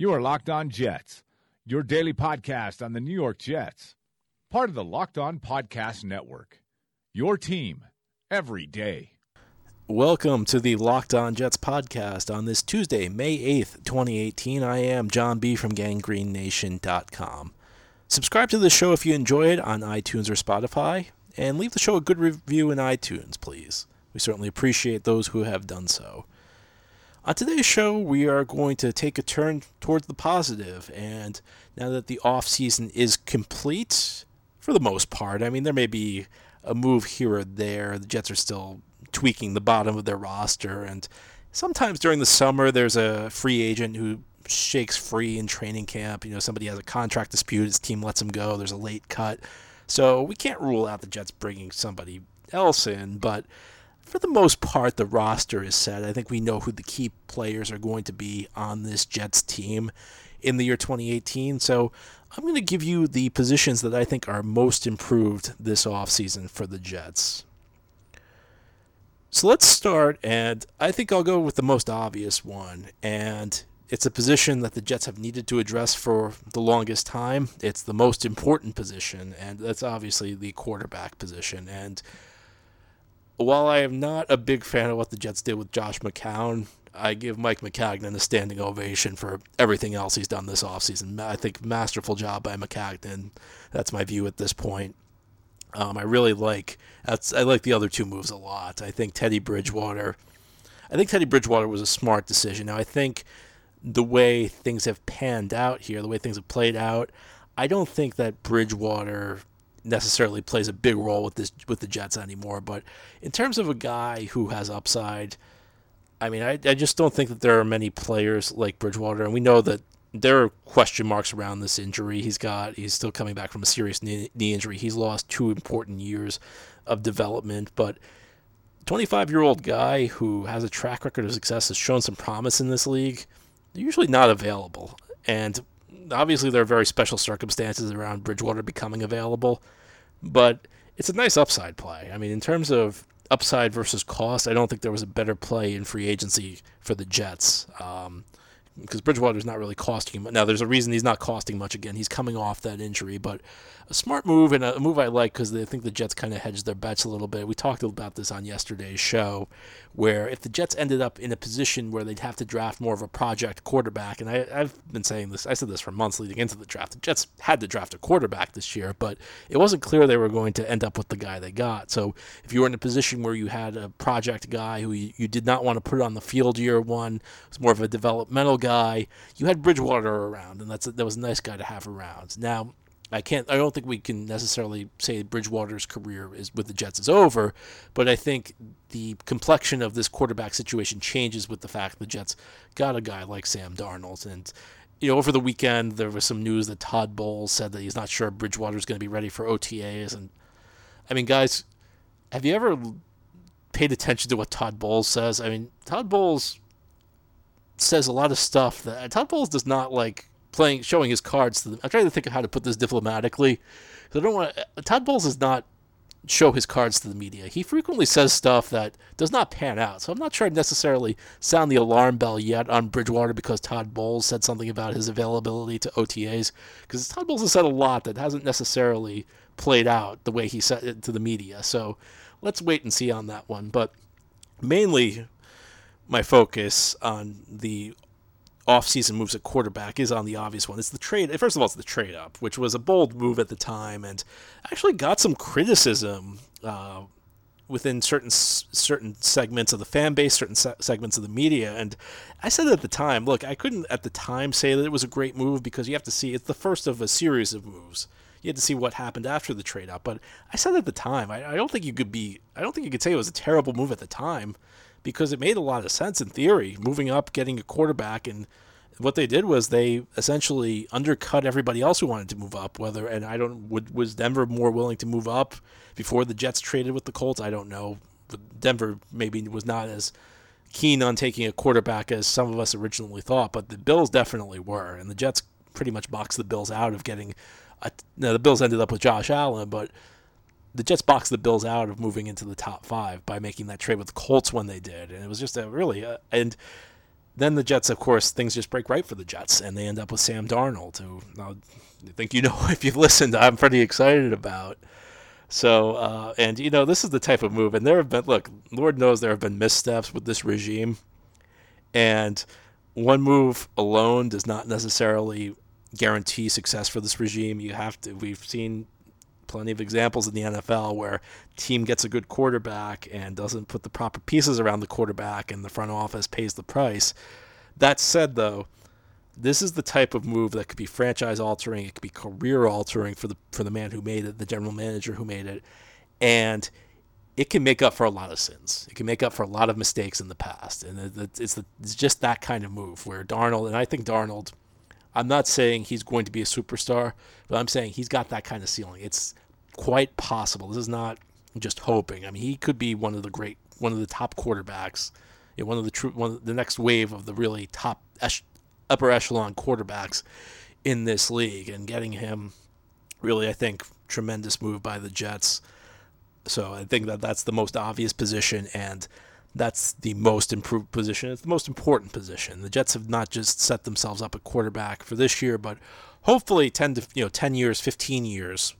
You are Locked On Jets, your daily podcast on the New York Jets, part of the Locked On Podcast Network. Your team every day. Welcome to the Locked On Jets podcast on this Tuesday, May 8th, 2018. I am John B. from gangreennation.com. Subscribe to the show if you enjoy it on iTunes or Spotify, and leave the show a good review in iTunes, please. We certainly appreciate those who have done so. On today's show, we are going to take a turn towards the positive, and now that the off season is complete, for the most part, I mean, there may be a move here or there. The Jets are still tweaking the bottom of their roster, and sometimes during the summer, there's a free agent who shakes free in training camp. You know, somebody has a contract dispute, his team lets him go, there's a late cut. So we can't rule out the Jets bringing somebody else in, but for the most part, the roster is set. I think we know who the key players are going to be on this Jets team in the year 2018. So I'm going to give you the positions that I think are most improved this offseason for the Jets. So let's start, and I think I'll go with the most obvious one. And it's a position that the Jets have needed to address for the longest time. It's the most important position, and that's obviously the quarterback position. And while I am not a big fan of what the Jets did with Josh McCown, I give Mike Maccagnan a standing ovation for everything else he's done this offseason. I think masterful job by Maccagnan. That's my view at this point. Um, I really like I like the other two moves a lot. I think Teddy Bridgewater. I think Teddy Bridgewater was a smart decision. Now I think the way things have panned out here, the way things have played out, I don't think that Bridgewater necessarily plays a big role with this with the Jets anymore. But in terms of a guy who has upside, I mean, I, I just don't think that there are many players like Bridgewater, and we know that there are question marks around this injury he's got. He's still coming back from a serious knee, knee injury. He's lost two important years of development, but 25 year old guy who has a track record of success has shown some promise in this league. They're usually not available, and obviously there are very special circumstances around Bridgewater becoming available, but it's a nice upside play. I mean, in terms of upside versus cost, I don't think there was a better play in free agency for the Jets. Um, because Bridgewater's not really costing him. Now, there's a reason he's not costing much. Again, he's coming off that injury, but a smart move and a move I like because I think the Jets kind of hedged their bets a little bit. We talked about this on yesterday's show, where if the Jets ended up in a position where they'd have to draft more of a project quarterback, and I, have been saying this, I said this for months leading into the draft. The Jets had to draft a quarterback this year, but it wasn't clear they were going to end up with the guy they got. So if you were in a position where you had a project guy who you, you did not want to put on the field year one, was more of a developmental guy, you had Bridgewater around, and that's that was a nice guy to have around. Now I can't. I don't think we can necessarily say Bridgewater's career is with the Jets is over, but I think the complexion of this quarterback situation changes with the fact the Jets got a guy like Sam Darnold, and you know over the weekend there was some news that Todd Bowles said that he's not sure Bridgewater's going to be ready for OTAs, and I mean, guys, have you ever paid attention to what Todd Bowles says? I mean, Todd Bowles says a lot of stuff that Todd Bowles does not like playing, showing his cards to them. I'm trying to think of how to put this diplomatically. I don't want uh, Todd Bowles does not show his cards to the media. He frequently says stuff that does not pan out. So I'm not trying to necessarily sound the alarm bell yet on Bridgewater because Todd Bowles said something about his availability to OTAs. Because Todd Bowles has said a lot that hasn't necessarily played out the way he said it to the media. So let's wait and see on that one. But mainly my focus on the off-season moves at quarterback is on the obvious one. It's the trade. First of all, it's the trade up, which was a bold move at the time, and actually got some criticism uh, within certain certain segments of the fan base, certain se- segments of the media. And I said at the time, look, I couldn't at the time say that it was a great move because you have to see it's the first of a series of moves. You had to see what happened after the trade up. But I said at the time, I, I don't think you could be. I don't think you could say it was a terrible move at the time because it made a lot of sense in theory, moving up, getting a quarterback, and what they did was they essentially undercut everybody else who wanted to move up. Whether and I don't would, was Denver more willing to move up before the Jets traded with the Colts? I don't know. Denver maybe was not as keen on taking a quarterback as some of us originally thought, but the Bills definitely were, and the Jets pretty much boxed the Bills out of getting. A, now the Bills ended up with Josh Allen, but the Jets boxed the Bills out of moving into the top five by making that trade with the Colts when they did, and it was just a really uh, and then the Jets, of course, things just break right for the Jets, and they end up with Sam Darnold, who I think you know if you've listened, I'm pretty excited about. So, uh, and you know, this is the type of move, and there have been, look, Lord knows there have been missteps with this regime, and one move alone does not necessarily guarantee success for this regime. You have to, we've seen plenty of examples in the NFL where team gets a good quarterback and doesn't put the proper pieces around the quarterback and the front office pays the price. That said though, this is the type of move that could be franchise altering, it could be career altering for the for the man who made it, the general manager who made it. And it can make up for a lot of sins. It can make up for a lot of mistakes in the past, and it's, the, it's just that kind of move where Darnold and I think Darnold I'm not saying he's going to be a superstar, but I'm saying he's got that kind of ceiling. It's quite possible. This is not just hoping. I mean, he could be one of the great, one of the top quarterbacks, you know, one of the true, one of the next wave of the really top upper echelon quarterbacks in this league, and getting him, really, I think, tremendous move by the Jets. So I think that that's the most obvious position, and that's the most improved position. It's the most important position. The Jets have not just set themselves up a quarterback for this year, but hopefully 10 to you know 10 years, 15 years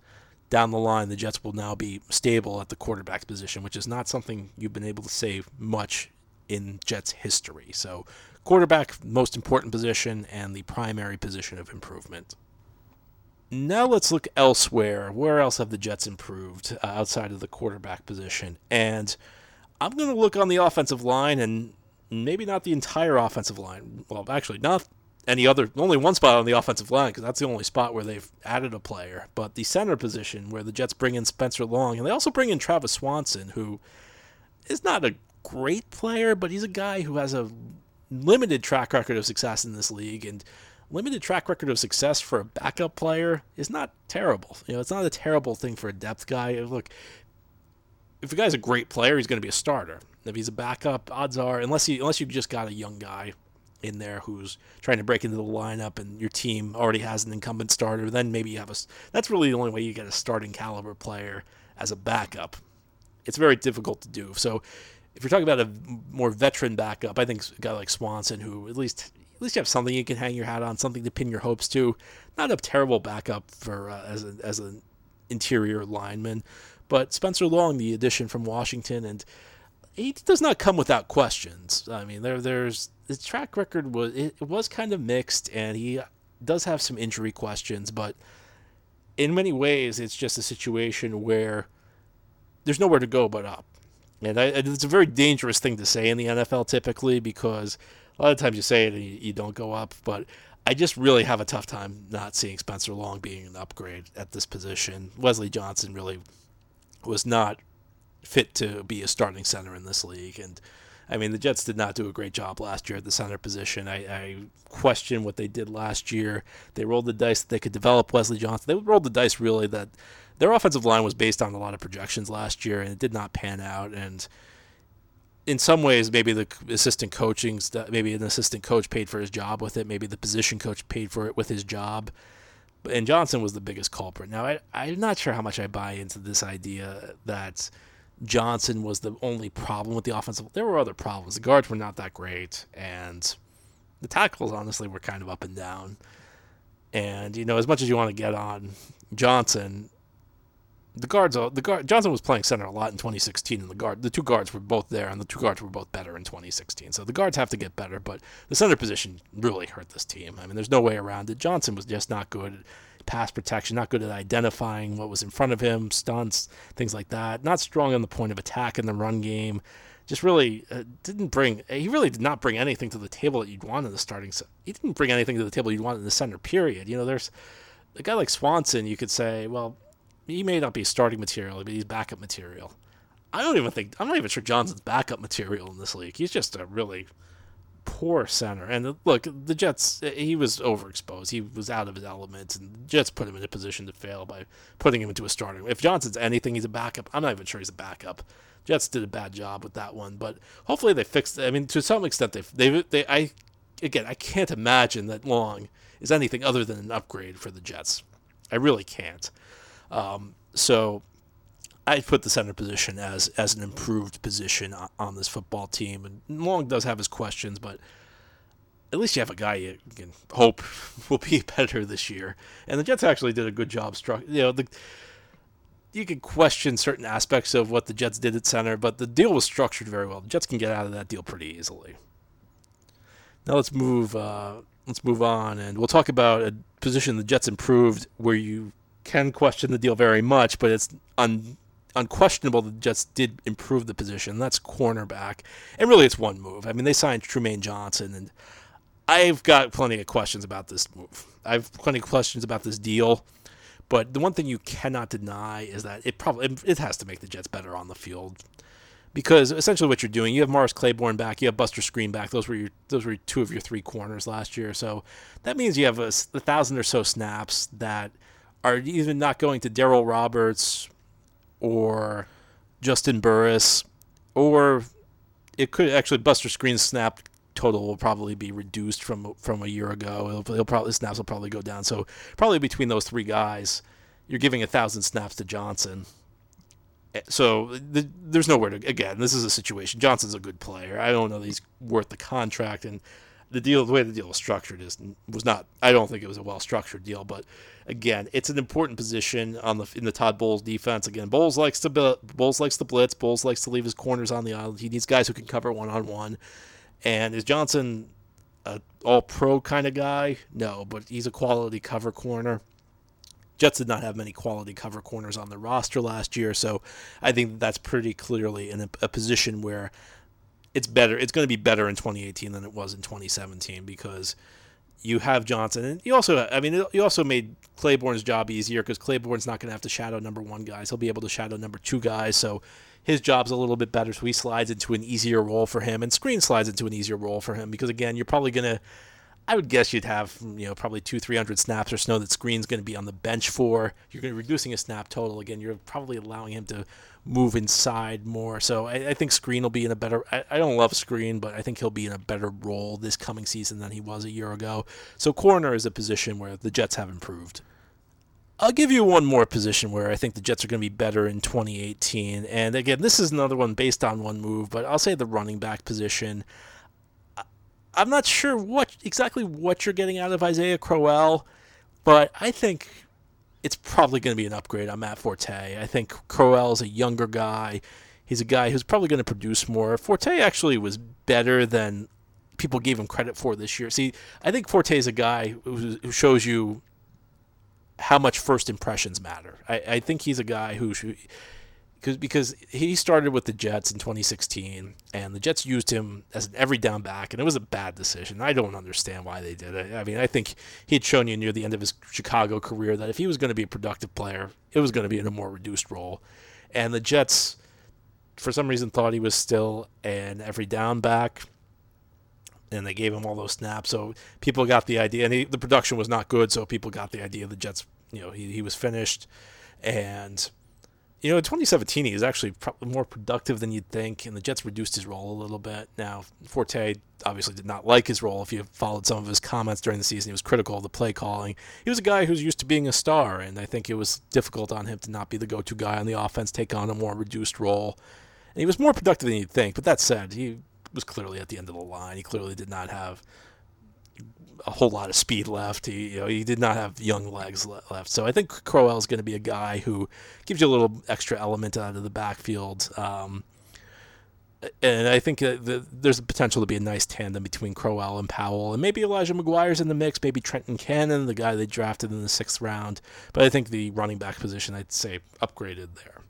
down the line, the Jets will now be stable at the quarterback position, which is not something you've been able to say much in Jets history. So, quarterback, most important position and the primary position of improvement. Now let's look elsewhere. Where else have the Jets improved uh, outside of the quarterback position? And I'm going to look on the offensive line and maybe not the entire offensive line. Well, actually, not any other, only one spot on the offensive line because that's the only spot where they've added a player. But the center position where the Jets bring in Spencer Long and they also bring in Travis Swanson, who is not a great player, but he's a guy who has a limited track record of success in this league and limited track record of success for a backup player is not terrible. You know, it's not a terrible thing for a depth guy. Look, if a guy's a great player, he's going to be a starter. If he's a backup, odds are unless you unless you just got a young guy in there who's trying to break into the lineup and your team already has an incumbent starter, then maybe you have a. That's really the only way you get a starting caliber player as a backup. It's very difficult to do. So if you're talking about a more veteran backup, I think a guy like Swanson, who at least at least you have something you can hang your hat on, something to pin your hopes to. Not a terrible backup for uh, as a, as an interior lineman, but Spencer Long, the addition from Washington, and he does not come without questions. I mean, there there's his track record was it, was kind of mixed, and he does have some injury questions, but in many ways, it's just a situation where there's nowhere to go but up. And I, it's a very dangerous thing to say in the NFL typically because a lot of times you say it and you, you don't go up. But I just really have a tough time not seeing Spencer Long being an upgrade at this position. Wesley Johnson really was not fit to be a starting center in this league. And I mean, the Jets did not do a great job last year at the center position. I, I question what they did last year. They rolled the dice that they could develop Wesley Johnson. They rolled the dice really that their offensive line was based on a lot of projections last year, and it did not pan out. And in some ways, maybe the assistant coaching, maybe an assistant coach paid for his job with it. Maybe the position coach paid for it with his job and Johnson was the biggest culprit. Now, I, I'm not sure how much I buy into this idea that Johnson was the only problem with the offensive. There were other problems. The guards were not that great, and the tackles, honestly, were kind of up and down. And you know, as much as you want to get on Johnson, the guards, the guard Johnson was playing center a lot in 2016, and the guard, the two guards were both there, and the two guards were both better in 2016. So the guards have to get better, but the center position really hurt this team. I mean, there's no way around it. Johnson was just not good pass protection, not good at identifying what was in front of him, stunts, things like that. Not strong on the point of attack in the run game. Just really uh, didn't bring. He really did not bring anything to the table that you'd want in the starting. He didn't bring anything to the table you'd want in the center. Period. You know, there's a guy like Swanson. You could say, well, he may not be starting material, but he's backup material. I don't even think I'm not even sure Johnson's backup material in this league. He's just a really poor center. And look, the Jets, he was overexposed. He was out of his element, and the Jets put him in a position to fail by putting him into a starting. If Johnson's anything, he's a backup. I'm not even sure he's a backup. Jets did a bad job with that one, but hopefully they fixed. It. I mean, to some extent, they they they I again I can't imagine that Long is anything other than an upgrade for the Jets. I really can't. Um, so I put the center position as as an improved position on this football team. And Long does have his questions, but at least you have a guy you can hope will be better this year. And the Jets actually did a good job. Struck, you know, the you could question certain aspects of what the Jets did at center, but the deal was structured very well. The Jets can get out of that deal pretty easily. Now let's move. Uh, let's move on, and we'll talk about a position the Jets improved where you can question the deal very much, but it's un, unquestionable the Jets did improve the position. That's cornerback, and really it's one move. I mean, they signed Trumaine Johnson, and I've got plenty of questions about this move. I've plenty of questions about this deal. But the one thing you cannot deny is that it probably it has to make the Jets better on the field. Because essentially what you're doing, you have Morris Claiborne back, you have Buster Skrine back. Those were your those were two of your three corners last year. So that means you have a, a thousand or so snaps that are even not going to Darryl Roberts or Juston Burris, or it could actually Buster Skrine's snap total will probably be reduced from from a year ago. It'll, it'll probably snaps will probably go down. So probably between those three guys, you're giving a thousand snaps to Johnson. Eh, so the, there's nowhere to again. This is a situation. Johnson's a good player. I don't know that he's worth the contract, and the deal, the way the deal was structured, is was not. I don't think it was a well structured deal. But again, it's an important position on the in the Todd Bowles defense. Again, Bowles likes to Bowles likes to blitz. Bowles likes to leave his corners on the island. He needs guys who can cover one on one. And is Johnson a all pro kind of guy? No, but he's a quality cover corner. Jets did not have many quality cover corners on the roster last year, so I think that's pretty clearly in a, a position where it's better. It's going to be better in 2018 than it was in 2017 because you have Johnson, and you also, I mean, you also made Claiborne's job easier because Claiborne's not going to have to shadow number one guys. He'll be able to shadow number two guys, so his job's a little bit better, so he slides into an easier role for him, and Skrine slides into an easier role for him because again, you're probably gonna. I would guess you'd have you know probably two three hundred snaps or so that Skrine's going to be on the bench for. You're going to be reducing a snap total again. You're probably allowing him to move inside more. So I, I think Skrine will be in a better. I, I, don't love Skrine, but I think he'll be in a better role this coming season than he was a year ago. So corner is a position where the Jets have improved. I'll give you one more position where I think the Jets are going to be better in 2018. And again, this is another one based on one move, but I'll say the running back position. I'm not sure what exactly what you're getting out of Isaiah Crowell, but I think it's probably going to be an upgrade on Matt Forte. I think Crowell is a younger guy. He's a guy who's probably going to produce more. Forte actually was better than people gave him credit for this year. See, I think Forte is a guy who, who shows you how much first impressions matter. I, I think he's a guy who should, because because he started with the Jets in 2016, and the Jets used him as an every down back, and it was a bad decision. I don't understand why they did it. I mean, I think he had shown you near the end of his Chicago career that if he was going to be a productive player, it was going to be in a more reduced role, and the Jets, for some reason, thought he was still an every down back and they gave him all those snaps. So people got the idea, and he, the production was not good. So people got the idea the Jets, you know, he, he was finished, and you know, in 2017 he was actually probably more productive than you'd think, and the Jets reduced his role a little bit. Now Forte obviously did not like his role. If you followed some of his comments during the season, he was critical of the play calling. He was a guy who's used to being a star, and I think it was difficult on him to not be the go-to guy on the offense, take on a more reduced role. And he was more productive than you'd think. But that said, he was clearly at the end of the line. He clearly did not have a whole lot of speed left. He, you know, he did not have young legs left. So I think Crowell is going to be a guy who gives you a little extra element out of the backfield. Um, and I think the, there's a potential to be a nice tandem between Crowell and Powell, and maybe Elijah McGuire's in the mix, maybe Trenton Cannon, the guy they drafted in the sixth round. But I think the running back position, I'd say, upgraded there.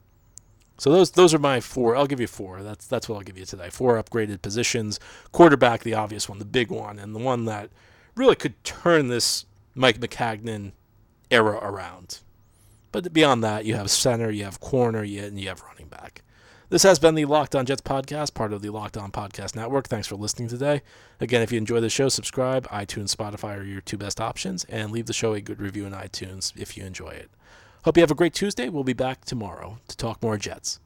So those those are my four. I'll give you four. That's that's what I'll give you today. Four upgraded positions. Quarterback, the obvious one, the big one, and the one that really could turn this Mike Maccagnan era around. But beyond that, you have center, you have corner, and you have running back. This has been the Locked On Jets podcast, part of the Locked On Podcast Network. Thanks for listening today. Again, if you enjoy the show, subscribe. iTunes, Spotify are your two best options, and leave the show a good review in iTunes if you enjoy it. Hope you have a great Tuesday. We'll be back tomorrow to talk more Jets.